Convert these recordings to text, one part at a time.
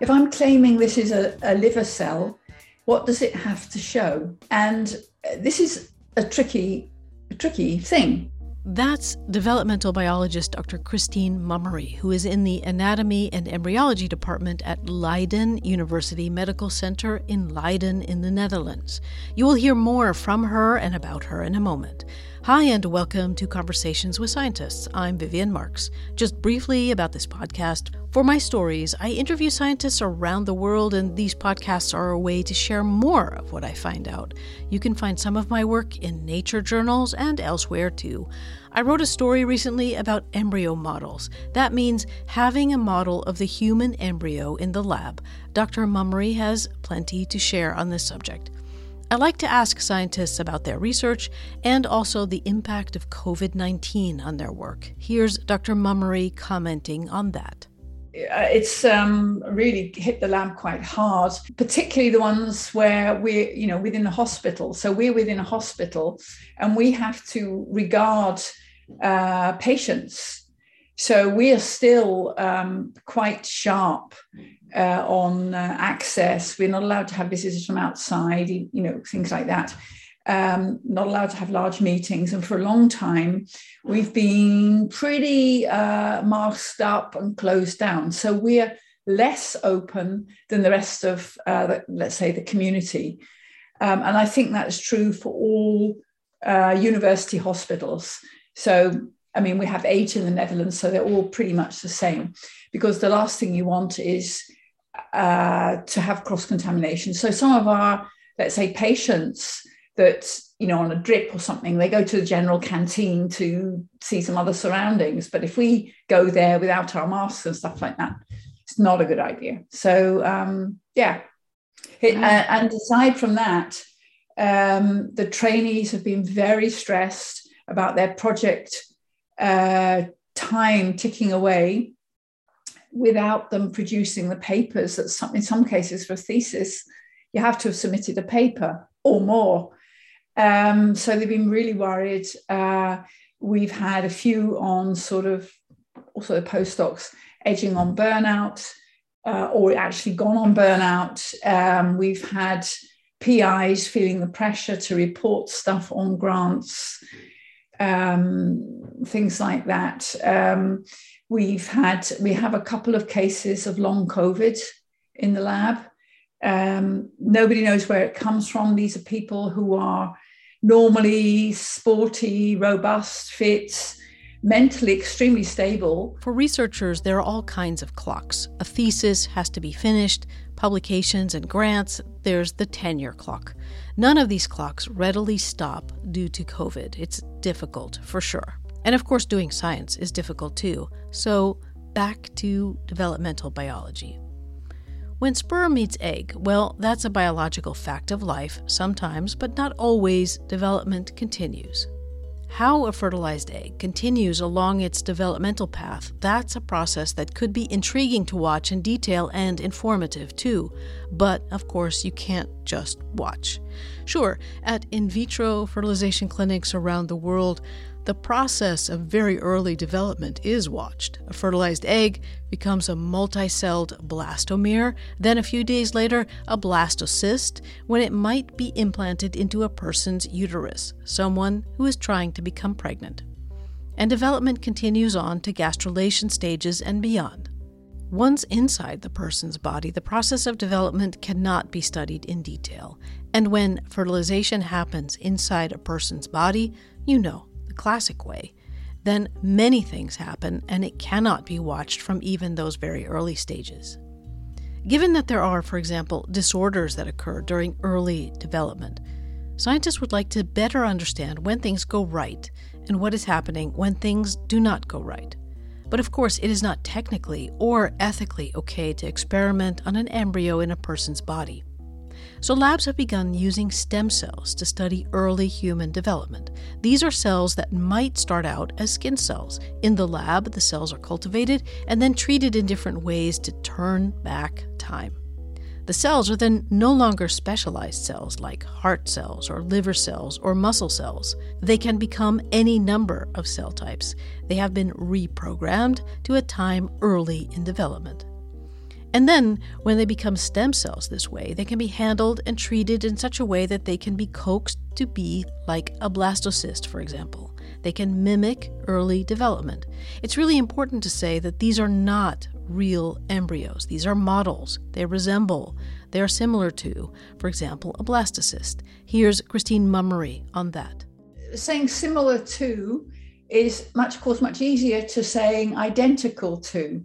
if I'm claiming this is a, a liver cell, what does it have to show? And uh, this is a tricky, a tricky thing. That's developmental biologist Dr. Christine Mummery, who is in the Anatomy and Embryology Department at Leiden University Medical Center in Leiden in the Netherlands. You will hear more from her and about her in a moment. Hi, and welcome to Conversations with Scientists. I'm Vivian Marks. Just briefly about this podcast. For my stories, I interview scientists around the world, and these podcasts are a way to share more of what I find out. You can find some of my work in nature journals and elsewhere too. I wrote a story recently about embryo models. That means having a model of the human embryo in the lab. Dr. Mummery has plenty to share on this subject. I like to ask scientists about their research and also the impact of COVID 19 on their work. Here's Dr. Mummery commenting on that. Uh, it's um, really hit the lab quite hard, particularly the ones where we're, you know, within a hospital. So we're within a hospital and we have to regard uh, patients. So we are still um, quite sharp uh, on uh, access. We're not allowed to have visitors from outside, you know, things like that. Um, not allowed to have large meetings. And for a long time, we've been pretty uh, masked up and closed down. So we're less open than the rest of, uh, the, let's say, the community. Um, and I think that's true for all uh, university hospitals. So, I mean, we have eight in the Netherlands, so they're all pretty much the same because the last thing you want is uh, to have cross contamination. So some of our, let's say, patients that you know on a drip or something, they go to the general canteen to see some other surroundings. But if we go there without our masks and stuff like that, it's not a good idea. So um, yeah, it, uh, and aside from that, um, the trainees have been very stressed about their project uh, time ticking away without them producing the papers that some, in some cases for a thesis you have to have submitted a paper or more. Um, so they've been really worried. Uh, we've had a few on sort of also postdocs edging on burnout uh, or actually gone on burnout. Um, we've had PIs feeling the pressure to report stuff on grants um, things like that. Um, We've had we have a couple of cases of long COVID in the lab. Um, nobody knows where it comes from. These are people who are normally sporty, robust, fit, mentally extremely stable. For researchers, there are all kinds of clocks. A thesis has to be finished, publications and grants, there's the tenure clock. None of these clocks readily stop due to COVID. It's difficult, for sure. And of course, doing science is difficult too. So, back to developmental biology. When sperm meets egg, well, that's a biological fact of life. Sometimes, but not always, development continues. How a fertilized egg continues along its developmental path, that's a process that could be intriguing to watch in detail and informative too. But of course, you can't just watch. Sure, at in vitro fertilization clinics around the world, the process of very early development is watched. A fertilized egg becomes a multicelled blastomere, then a few days later, a blastocyst, when it might be implanted into a person's uterus, someone who is trying to become pregnant. And development continues on to gastrulation stages and beyond. Once inside the person's body, the process of development cannot be studied in detail. And when fertilization happens inside a person's body, you know classic way, then many things happen and it cannot be watched from even those very early stages. Given that there are, for example, disorders that occur during early development, scientists would like to better understand when things go right and what is happening when things do not go right. But of course, it is not technically or ethically okay to experiment on an embryo in a person's body. So, labs have begun using stem cells to study early human development. These are cells that might start out as skin cells. In the lab, the cells are cultivated and then treated in different ways to turn back time. The cells are then no longer specialized cells like heart cells or liver cells or muscle cells. They can become any number of cell types. They have been reprogrammed to a time early in development. And then, when they become stem cells this way, they can be handled and treated in such a way that they can be coaxed to be like a blastocyst, for example. They can mimic early development. It's really important to say that these are not real embryos. These are models. They resemble, they are similar to, for example, a blastocyst. Here's Christine Mummery on that. Saying similar to is much, of course, much easier to saying identical to.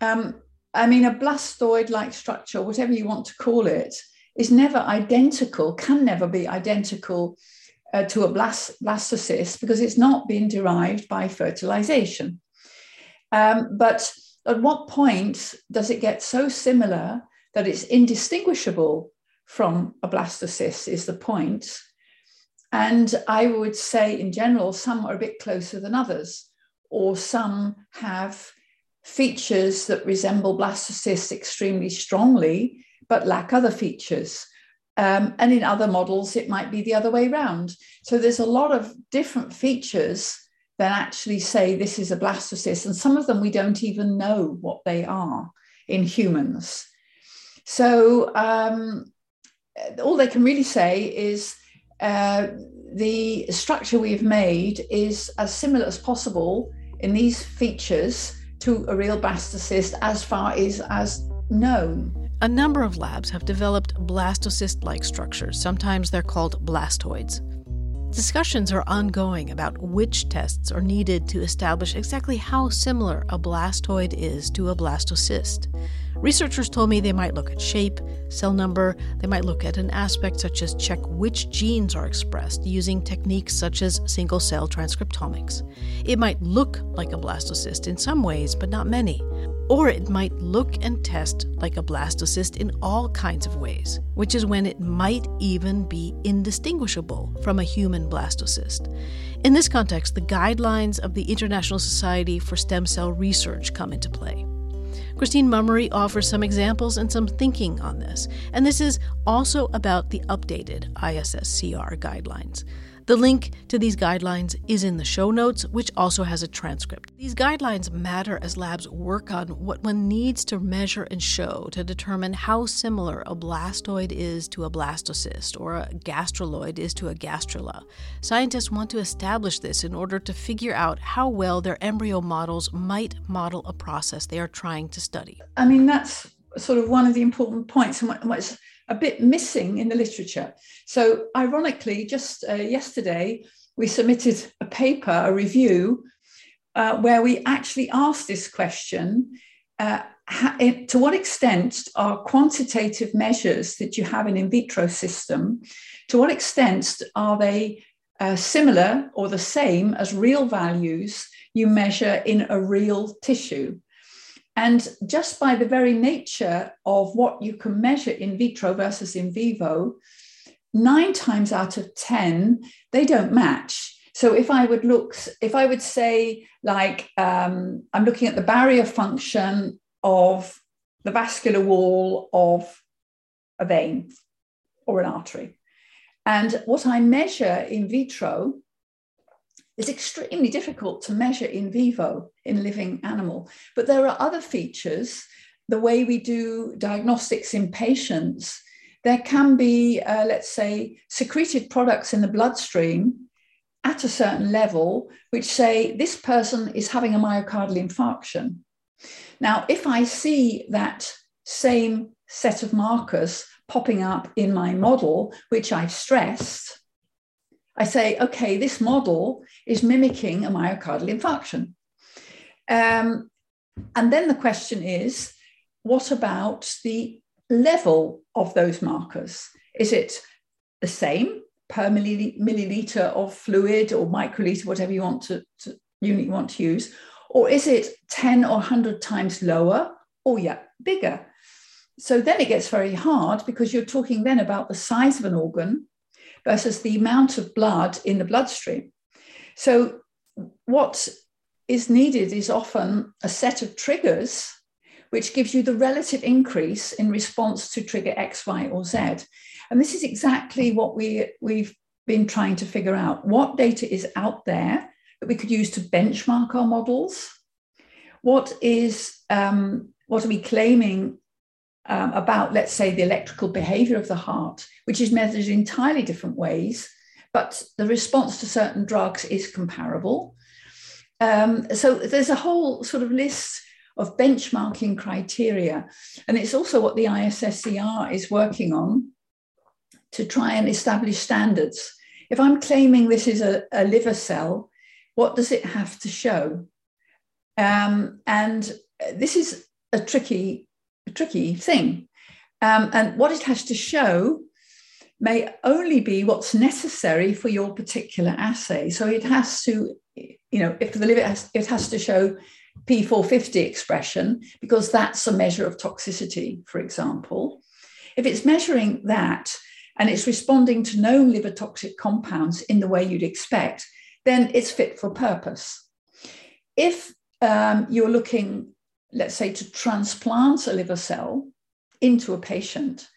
Um, I mean, a blastoid like structure, whatever you want to call it, is never identical, can never be identical uh, to a blast, blastocyst because it's not been derived by fertilization. Um, but at what point does it get so similar that it's indistinguishable from a blastocyst, is the point. And I would say, in general, some are a bit closer than others, or some have features that resemble blastocysts extremely strongly, but lack other features. Um, and in other models, it might be the other way around. So there's a lot of different features that actually say this is a blastocyst. And some of them we don't even know what they are in humans. So um, all they can really say is uh, the structure we've made is as similar as possible in these features to a real blastocyst as far as as known. A number of labs have developed blastocyst like structures. Sometimes they're called blastoids. Discussions are ongoing about which tests are needed to establish exactly how similar a blastoid is to a blastocyst. Researchers told me they might look at shape, cell number, they might look at an aspect such as check which genes are expressed using techniques such as single cell transcriptomics. It might look like a blastocyst in some ways, but not many. Or it might look and test like a blastocyst in all kinds of ways, which is when it might even be indistinguishable from a human blastocyst. In this context, the guidelines of the International Society for Stem Cell Research come into play. Christine Mummery offers some examples and some thinking on this, and this is also about the updated ISSCR guidelines. The link to these guidelines is in the show notes, which also has a transcript. These guidelines matter as labs work on what one needs to measure and show to determine how similar a blastoid is to a blastocyst or a gastruloid is to a gastrula. Scientists want to establish this in order to figure out how well their embryo models might model a process they are trying to study. I mean, that's sort of one of the important points and what's a bit missing in the literature. So, ironically, just uh, yesterday, we submitted a paper, a review, uh, where we actually asked this question uh, to what extent are quantitative measures that you have in in vitro system, to what extent are they uh, similar or the same as real values you measure in a real tissue? And just by the very nature of what you can measure in vitro versus in vivo, nine times out of 10, they don't match. So if I would look, if I would say, like, um, I'm looking at the barrier function of the vascular wall of a vein or an artery. And what I measure in vitro is extremely difficult to measure in vivo in living animal. But there are other features, the way we do diagnostics in patients. There can be, uh, let's say, secreted products in the bloodstream at a certain level, which say this person is having a myocardial infarction. Now, if I see that same set of markers popping up in my model, which I've stressed, I say, okay, this model is mimicking a myocardial infarction. Um, and then the question is, what about the level of those markers? Is it the same per milliliter of fluid or microliter, whatever you want to, to unit you want to use, or is it 10 or 100 times lower or yeah, bigger? So then it gets very hard because you're talking then about the size of an organ versus the amount of blood in the bloodstream. So, what is needed is often a set of triggers which gives you the relative increase in response to trigger X, Y, or Z. And this is exactly what we, we've been trying to figure out. What data is out there that we could use to benchmark our models? What is um, what are we claiming um, about, let's say, the electrical behavior of the heart, which is measured in entirely different ways, but the response to certain drugs is comparable. Um, so there's a whole sort of list of benchmarking criteria. And it's also what the ISSCR is working on to try and establish standards. If I'm claiming this is a, a liver cell, what does it have to show? Um, and this is a tricky, a tricky thing. Um, and what it has to show may only be what's necessary for your particular assay. So it has to, you know, if the liver has, it has to show P450 expression because that's a measure of toxicity, for example. If it's measuring that and it's responding to known liver toxic compounds in the way you'd expect, then it's fit for purpose. If um, you're looking, let's say, to transplant a liver cell into a patient,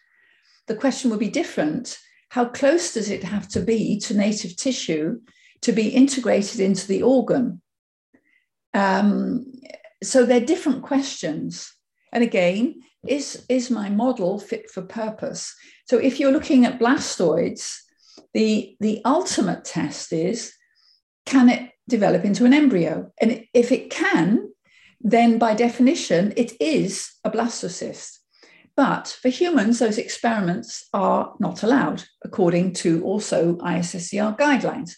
the question would be different. How close does it have to be to native tissue to be integrated into the organ? Um, so they're different questions. And again, is, is my model fit for purpose? So if you're looking at blastoids, the, the ultimate test is can it develop into an embryo? And if it can, then by definition, it is a blastocyst. But for humans, those experiments are not allowed, according to also ISSCR guidelines.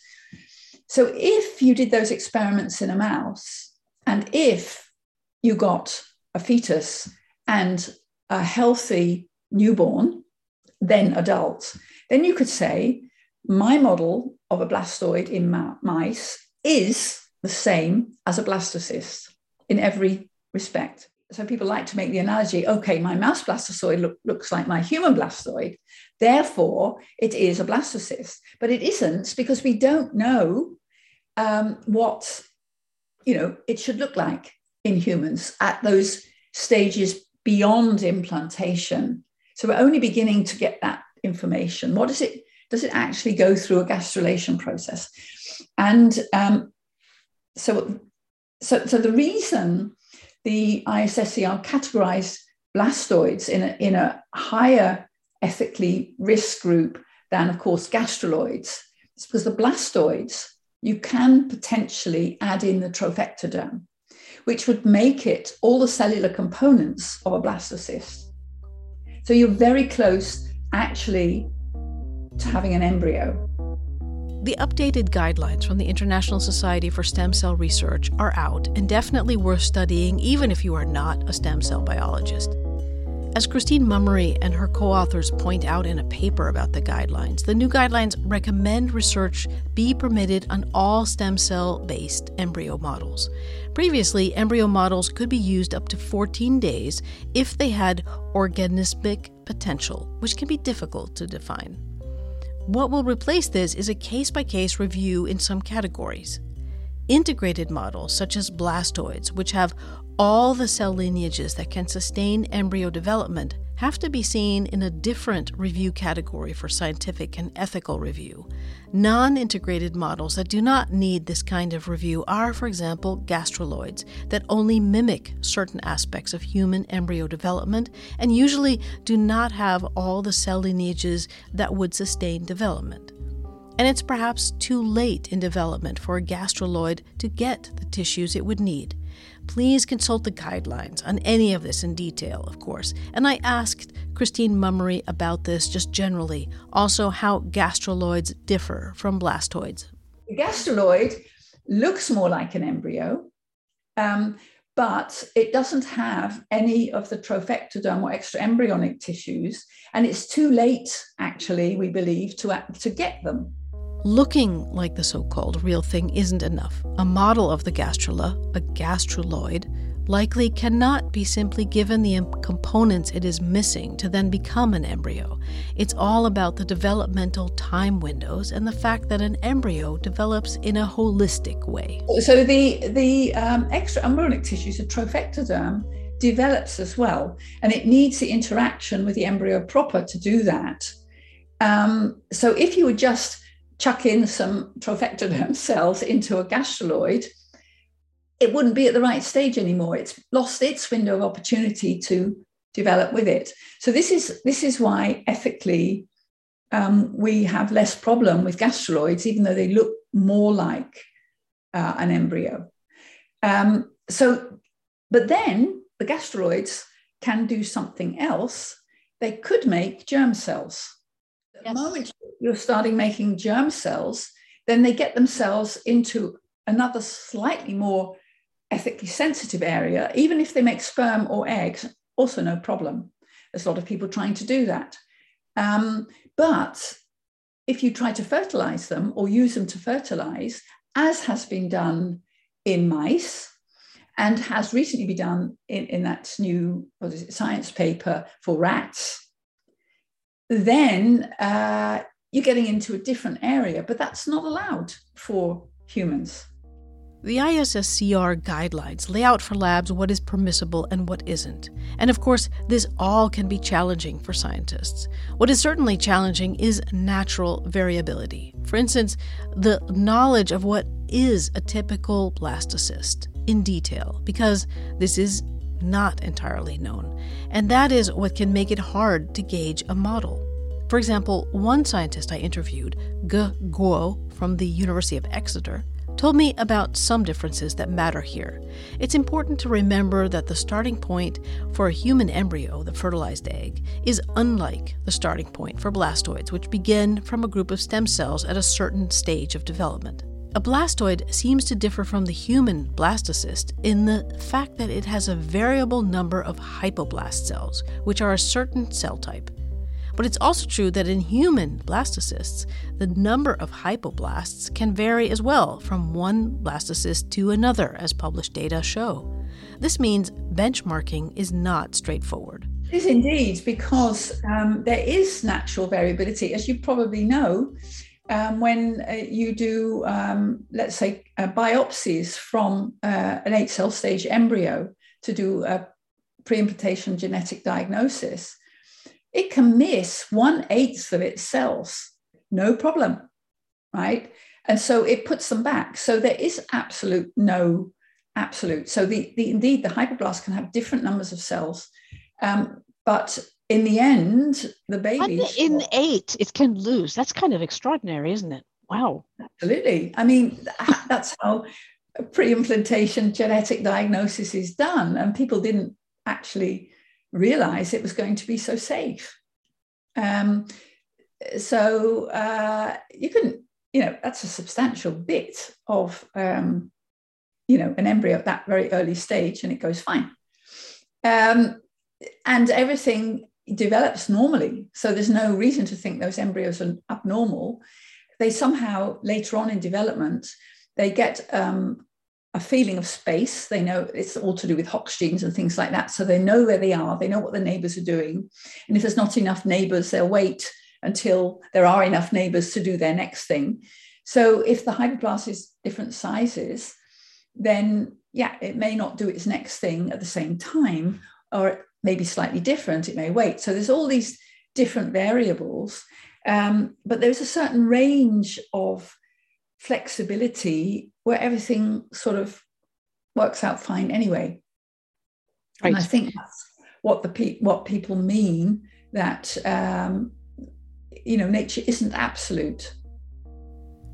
So if you did those experiments in a mouse, and if you got a fetus and a healthy newborn, then adult, then you could say, my model of a blastoid in mice is the same as a blastocyst in every respect. So people like to make the analogy okay, my mouse blastocyst look, looks like my human blastoid. Therefore, it is a blastocyst. But it isn't because we don't know um, what you know it should look like in humans at those stages beyond implantation. So we're only beginning to get that information. What does it does it actually go through a gastrulation process? And um, so, so, so the reason the ISSCR categorized blastoids in a, in a higher ethically risk group than, of course, gastruloids is because the blastoids, you can potentially add in the trophectoderm, which would make it all the cellular components of a blastocyst. So you're very close actually to having an embryo. The updated guidelines from the International Society for Stem Cell Research are out and definitely worth studying, even if you are not a stem cell biologist. As Christine Mummery and her co authors point out in a paper about the guidelines, the new guidelines recommend research be permitted on all stem cell based embryo models. Previously, embryo models could be used up to 14 days if they had organismic potential, which can be difficult to define. What will replace this is a case by case review in some categories. Integrated models, such as blastoids, which have all the cell lineages that can sustain embryo development, have to be seen in a different review category for scientific and ethical review. Non integrated models that do not need this kind of review are, for example, gastruloids that only mimic certain aspects of human embryo development and usually do not have all the cell lineages that would sustain development. And it's perhaps too late in development for a gastruloid to get the tissues it would need. Please consult the guidelines on any of this in detail, of course. And I asked Christine Mummery about this just generally, also how gastruloids differ from blastoids. The gastruloid looks more like an embryo, um, but it doesn't have any of the trophectoderm or extra embryonic tissues, and it's too late, actually, we believe, to, to get them. Looking like the so called real thing isn't enough. A model of the gastrula, a gastruloid, likely cannot be simply given the components it is missing to then become an embryo. It's all about the developmental time windows and the fact that an embryo develops in a holistic way. So the the um, extra embryonic tissues, the trophectoderm, develops as well, and it needs the interaction with the embryo proper to do that. Um, so if you were just chuck in some trophectoderm cells into a gastruloid, it wouldn't be at the right stage anymore. It's lost its window of opportunity to develop with it. So this is this is why ethically um, we have less problem with gastruloids, even though they look more like uh, an embryo. Um, so, but then the gastruloids can do something else. They could make germ cells. Yes. The moment you're starting making germ cells, then they get themselves into another slightly more ethically sensitive area. Even if they make sperm or eggs, also no problem. There's a lot of people trying to do that. Um, but if you try to fertilize them or use them to fertilize, as has been done in mice and has recently been done in, in that new what is it, science paper for rats, then uh, you're getting into a different area, but that's not allowed for humans. The ISSCR guidelines lay out for labs what is permissible and what isn't. And of course, this all can be challenging for scientists. What is certainly challenging is natural variability. For instance, the knowledge of what is a typical blastocyst in detail, because this is not entirely known. And that is what can make it hard to gauge a model. For example, one scientist I interviewed, Ge Guo from the University of Exeter, told me about some differences that matter here. It's important to remember that the starting point for a human embryo, the fertilized egg, is unlike the starting point for blastoids, which begin from a group of stem cells at a certain stage of development. A blastoid seems to differ from the human blastocyst in the fact that it has a variable number of hypoblast cells, which are a certain cell type. But it's also true that in human blastocysts, the number of hypoblasts can vary as well from one blastocyst to another, as published data show. This means benchmarking is not straightforward. It is indeed, because um, there is natural variability. As you probably know, um, when uh, you do, um, let's say, uh, biopsies from uh, an eight cell stage embryo to do a pre implantation genetic diagnosis, it can miss one eighth of its cells, no problem, right? And so it puts them back. So there is absolute no absolute. So the, the indeed the hypoblast can have different numbers of cells, um, but in the end, the baby in eight it can lose. That's kind of extraordinary, isn't it? Wow. Absolutely. I mean, that's how pre-implantation genetic diagnosis is done, and people didn't actually realize it was going to be so safe. Um, so uh, you can, you know, that's a substantial bit of, um, you know, an embryo at that very early stage, and it goes fine. Um, and everything develops normally. So there's no reason to think those embryos are abnormal. They somehow later on in development, they get um, a feeling of space. They know it's all to do with Hox genes and things like that. So they know where they are, they know what the neighbors are doing. And if there's not enough neighbors, they'll wait until there are enough neighbors to do their next thing. So if the hypoblast is different sizes, then yeah, it may not do its next thing at the same time, or may be slightly different. It may wait. So there's all these different variables. Um, but there's a certain range of flexibility where everything sort of works out fine anyway. Right. And I think that's what the pe- what people mean that um, you know nature isn't absolute.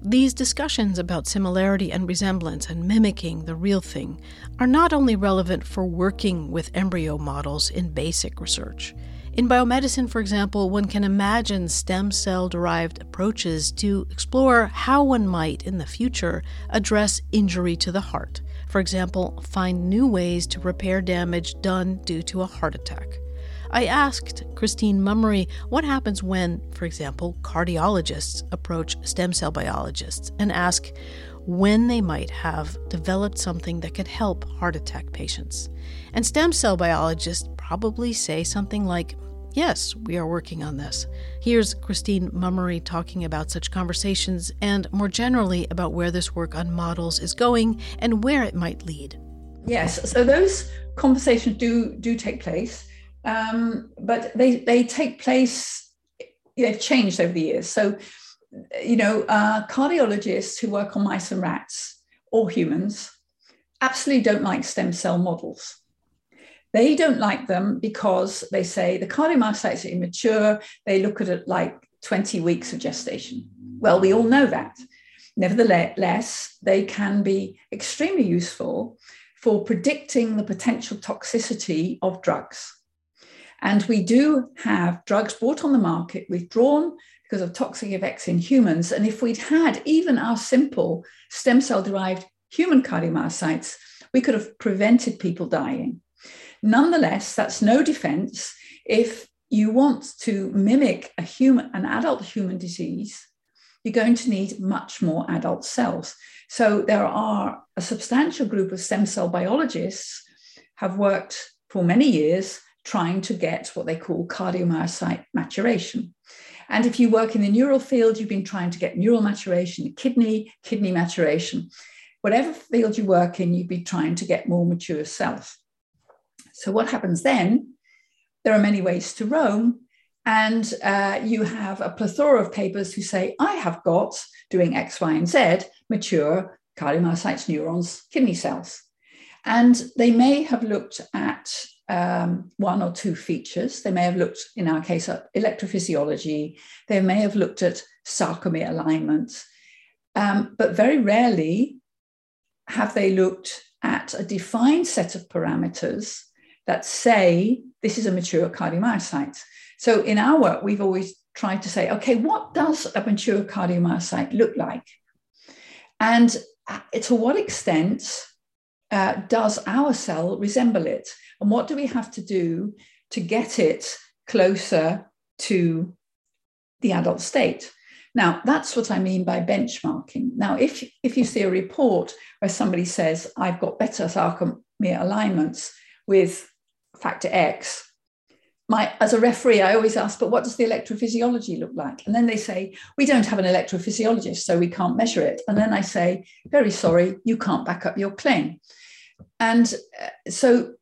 These discussions about similarity and resemblance and mimicking the real thing are not only relevant for working with embryo models in basic research. In biomedicine, for example, one can imagine stem cell derived approaches to explore how one might, in the future, address injury to the heart. For example, find new ways to repair damage done due to a heart attack. I asked Christine Mummery what happens when, for example, cardiologists approach stem cell biologists and ask when they might have developed something that could help heart attack patients. And stem cell biologists probably say something like, Yes, we are working on this. Here's Christine Mummery talking about such conversations and more generally about where this work on models is going and where it might lead. Yes, so those conversations do do take place, um, but they they take place. They've changed over the years. So, you know, uh, cardiologists who work on mice and rats or humans absolutely don't like stem cell models They don't like them because they say the cardiomyocytes are immature. They look at it like 20 weeks of gestation. Well, we all know that. Nevertheless, they can be extremely useful for predicting the potential toxicity of drugs. And we do have drugs brought on the market, withdrawn because of toxic effects in humans. And if we'd had even our simple stem cell derived human cardiomyocytes, we could have prevented people dying. Nonetheless, that's no defense if you want to mimic a human, an adult human disease, you're going to need much more adult cells. So there are a substantial group of stem cell biologists have worked for many years trying to get what they call cardiomyocyte maturation. And if you work in the neural field, you've been trying to get neural maturation, kidney, kidney maturation. Whatever field you work in, you'd be trying to get more mature cells. So what happens then? There are many ways to Rome. And uh, you have a plethora of papers who say, I have got, doing X, Y, and Z, mature cardiomyocytes, neurons, kidney cells. And they may have looked at um, one or two features. They may have looked, in our case, at electrophysiology. They may have looked at sarcomere alignment. Um, but very rarely have they looked at a defined set of parameters that say this is a mature cardiomyocyte. So in our work, we've always tried to say, okay, what does a mature cardiomyocyte look like? And uh, to what extent uh, does our cell resemble it? And what do we have to do to get it closer to the adult state? Now, that's what I mean by benchmarking. Now, if, if you see a report where somebody says, I've got better sarcomere alignments with factor X, my as a referee, I always ask, but what does the electrophysiology look like? And then they say, we don't have an electrophysiologist, so we can't measure it. And then I say, very sorry, you can't back up your claim. And uh, so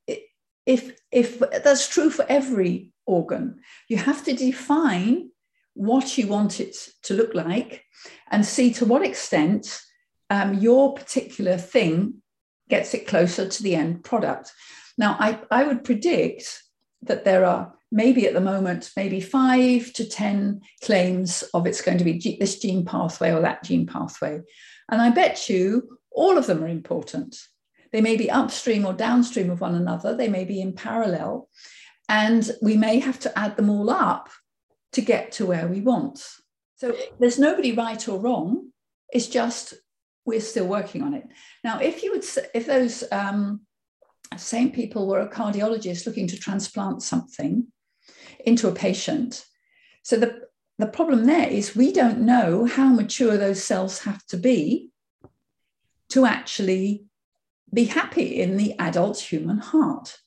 if if that's true for every organ, you have to define what you want it to look like and see to what extent um, your particular thing gets it closer to the end product. Now, I, I would predict that there are maybe at the moment, maybe five to 10 claims of it's going to be this gene pathway or that gene pathway. And I bet you all of them are important. They may be upstream or downstream of one another, they may be in parallel. And we may have to add them all up to get to where we want. So there's nobody right or wrong. It's just we're still working on it. Now, if you would, if those um, same people were a cardiologist looking to transplant something into a patient. So the, the problem there is we don't know how mature those cells have to be to actually be happy in the adult human heart.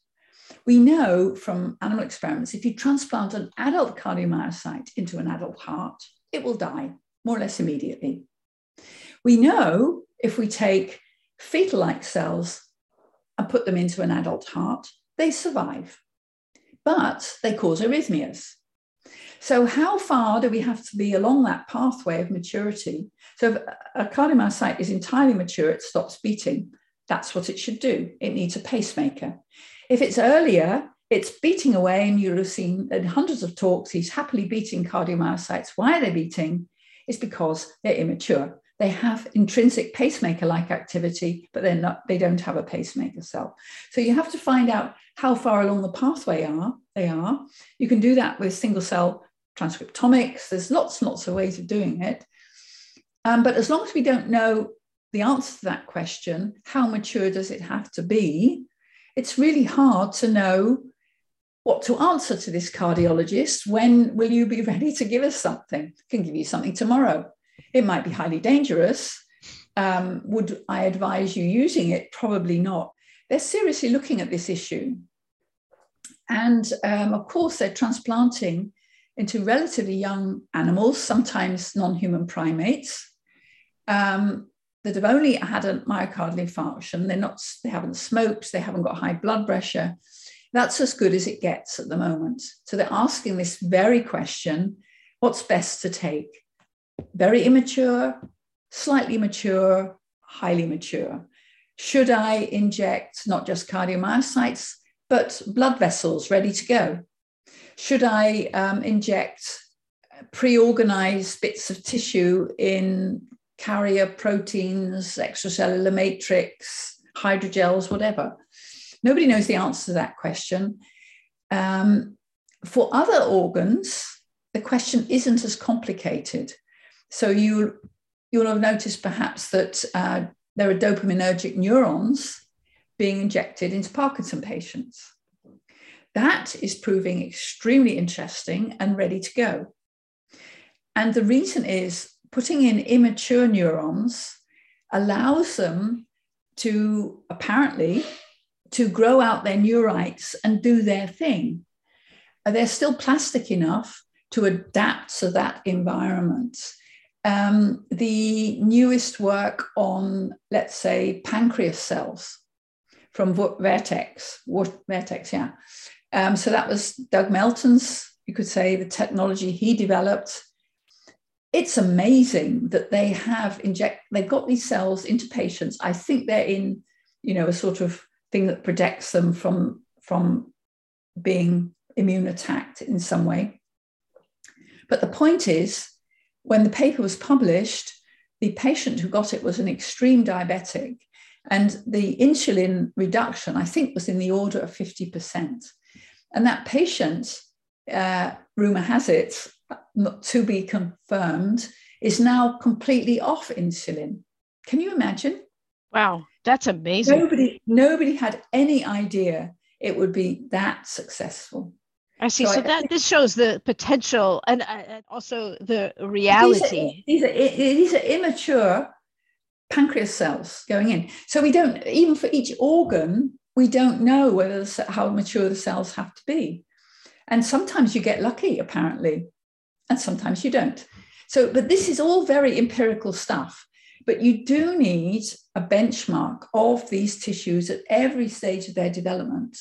We know from animal experiments if you transplant an adult cardiomyocyte into an adult heart, it will die more or less immediately. We know if we take fetal like cells and put them into an adult heart, they survive, but they cause arrhythmias. So, how far do we have to be along that pathway of maturity? So, if a cardiomyocyte is entirely mature, it stops beating. That's what it should do. It needs a pacemaker. If it's earlier, it's beating away, and you'll have seen in hundreds of talks, he's happily beating cardiomyocytes. Why are they beating? It's because they're immature. They have intrinsic pacemaker-like activity, but they're not, they don't have a pacemaker cell. So you have to find out how far along the pathway are they are. You can do that with single cell transcriptomics. There's lots and lots of ways of doing it. Um, but as long as we don't know the answer to that question, how mature does it have to be? It's really hard to know what to answer to this cardiologist. When will you be ready to give us something? Can give you something tomorrow. It might be highly dangerous. Um, would I advise you using it? Probably not. They're seriously looking at this issue. And um, of course, they're transplanting into relatively young animals, sometimes non human primates. Um, that have only had a myocardial infarction. They're not, they haven't smoked, they haven't got high blood pressure. That's as good as it gets at the moment. So they're asking this very question what's best to take? Very immature, slightly mature, highly mature. Should I inject not just cardiomyocytes, but blood vessels ready to go? Should I um, inject pre organized bits of tissue in carrier proteins, extracellular matrix, hydrogels, whatever? Nobody knows the answer to that question. Um, for other organs, the question isn't as complicated. So you you'll have noticed perhaps that uh, there are dopaminergic neurons being injected into Parkinson patients. That is proving extremely interesting and ready to go. And the reason is putting in immature neurons allows them to apparently to grow out their neurites and do their thing. They're still plastic enough to adapt to that environment. Um, the newest work on, let's say, pancreas cells from Vertex, Vertex, yeah. Um, so that was Doug Melton's, you could say, the technology he developed. It's amazing that they have inject, they've got these cells into patients. I think they're in, you know, a sort of thing that protects them from, from being immune attacked in some way. But the point is, when the paper was published, the patient who got it was an extreme diabetic and the insulin reduction, I think, was in the order of 50%. And that patient, uh, rumor has it, not to be confirmed, is now completely off insulin. Can you imagine? Wow, that's amazing. Nobody, nobody had any idea it would be that successful. I see. So, so I, that this shows the potential and, uh, also the reality. These are, these are, these are immature pancreas cells going in. So we don't, even for each organ, we don't know whether how mature the cells have to be. And sometimes you get lucky, apparently, and sometimes you don't. So, but this is all very empirical stuff. But you do need a benchmark of these tissues at every stage of their development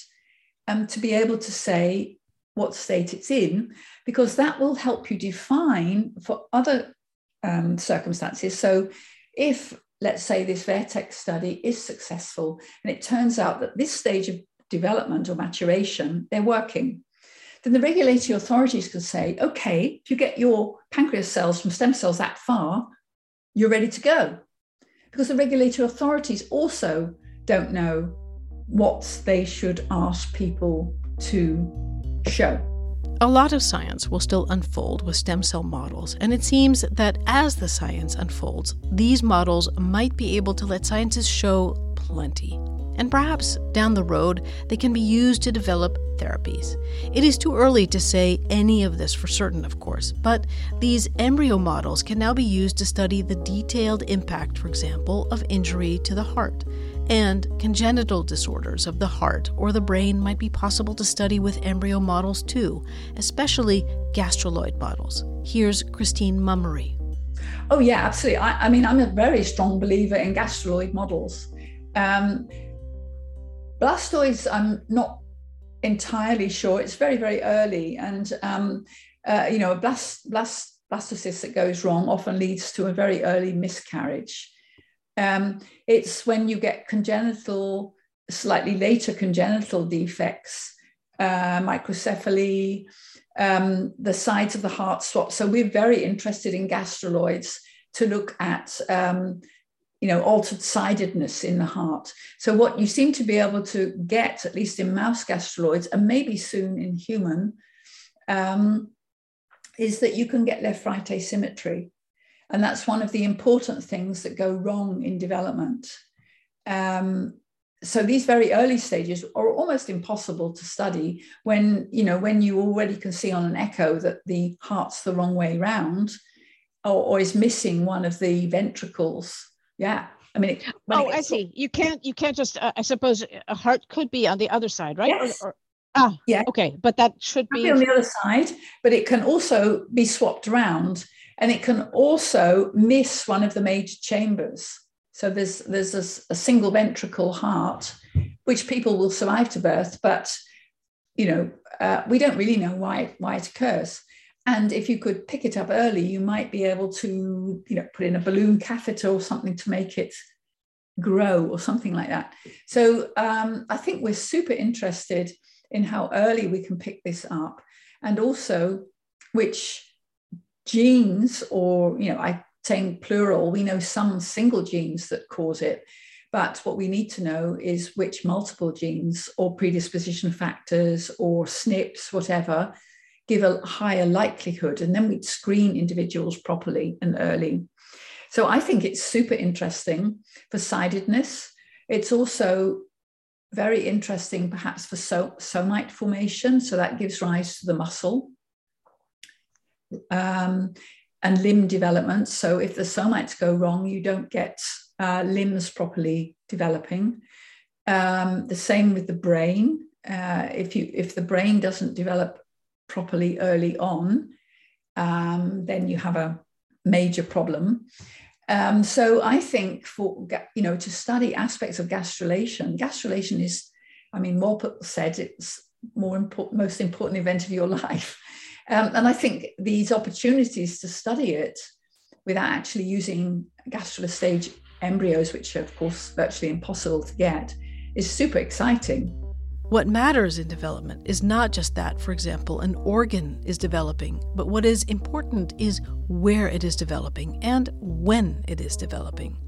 um, to be able to say what state it's in, because that will help you define for other um, circumstances. So, if let's say this Vertex study is successful and it turns out that this stage of development or maturation, they're working, then the regulatory authorities can say, okay, if you get your pancreas cells from stem cells that far, you're ready to go. Because the regulatory authorities also don't know what they should ask people to show. A lot of science will still unfold with stem cell models, and it seems that as the science unfolds, these models might be able to let scientists show plenty. And perhaps down the road, they can be used to develop therapies. It is too early to say any of this for certain, of course, but these embryo models can now be used to study the detailed impact, for example, of injury to the heart and congenital disorders of the heart or the brain might be possible to study with embryo models too, especially gastruloid models. Here's Christine Mummery. Oh, yeah, absolutely. I, I mean, I'm a very strong believer in gastruloid models. Um, blastoids, I'm not entirely sure. It's very, very early. And, um, uh, you know, a blast, blast, blastocyst that goes wrong often leads to a very early miscarriage. Um, it's when you get congenital, slightly later congenital defects, uh, microcephaly, um, the sides of the heart swap. So we're very interested in gastruloids to look at, um, you know, altered sidedness in the heart. So what you seem to be able to get, at least in mouse gastruloids, and maybe soon in human, um, is that you can get left-right asymmetry. And that's one of the important things that go wrong in development. Um, so these very early stages are almost impossible to study when you know when you already can see on an echo that the heart's the wrong way round or, or is missing one of the ventricles. Yeah i mean it, oh i see. You can't you can't just uh, i suppose a heart could be on the other side right? Yes. Or, or, ah yeah. okay but that should be... be on the other side but it can also be swapped around and it can also miss one of the major chambers. So there's there's a, a, single ventricle heart, which people will survive to birth, but you know uh, we don't really know why why it occurs. And if you could pick it up early, you might be able to you know put in a balloon catheter or something to make it grow or something like that. So um, I think we're super interested in how early we can pick this up and also which genes or you know i saying plural we know some single genes that cause it but what we need to know is which multiple genes or predisposition factors or SNPs, whatever, give a higher likelihood. And then we'd screen individuals properly and early. So I think it's super interesting for sidedness. It's also very interesting, perhaps, for so- somite formation. So that gives rise to the muscle. Um, and limb development. So if the somites go wrong, you don't get uh, limbs properly developing. Um, the same with the brain. Uh, if you if the brain doesn't develop properly early on, um, then you have a major problem. Um, so I think for you know to study aspects of gastrulation, gastrulation is, I mean, Wolpert said it's more important, most important event of your life, um, and I think these opportunities to study it without actually using gastrula stage embryos, which are, of course, virtually impossible to get, is super exciting. What matters in development is not just that, for example, an organ is developing, but what is important is where it is developing and when it is developing.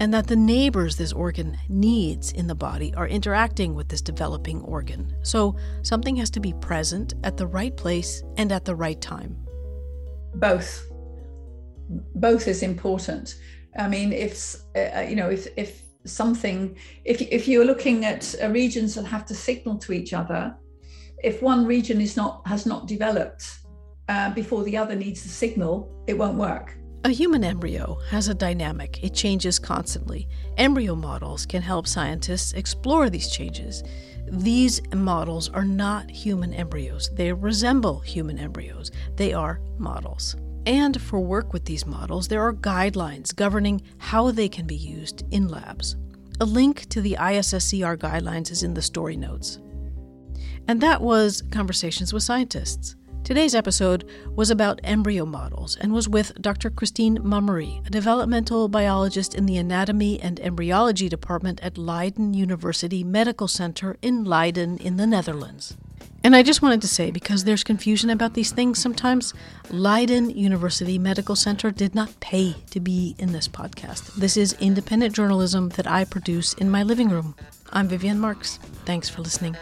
And that the neighbors this organ needs in the body are interacting with this developing organ. So something has to be present at the right place and at the right time. Both. Both is important. I mean, if uh, you know, if if something, if if you're looking at uh, regions that have to signal to each other, if one region is not has not developed uh, before the other needs the signal, it won't work. A human embryo has a dynamic, it changes constantly. Embryo models can help scientists explore these changes. These models are not human embryos, they resemble human embryos, they are models. And for work with these models, there are guidelines governing how they can be used in labs. A link to the ISSCR guidelines is in the story notes. And that was Conversations with Scientists. Today's episode was about embryo models and was with Dr. Christine Mummery, a developmental biologist in the Anatomy and Embryology Department at Leiden University Medical Center in Leiden in the Netherlands. And I just wanted to say, because there's confusion about these things sometimes, Leiden University Medical Center did not pay to be in this podcast. This is independent journalism that I produce in my living room. I'm Vivien Marx. Thanks for listening.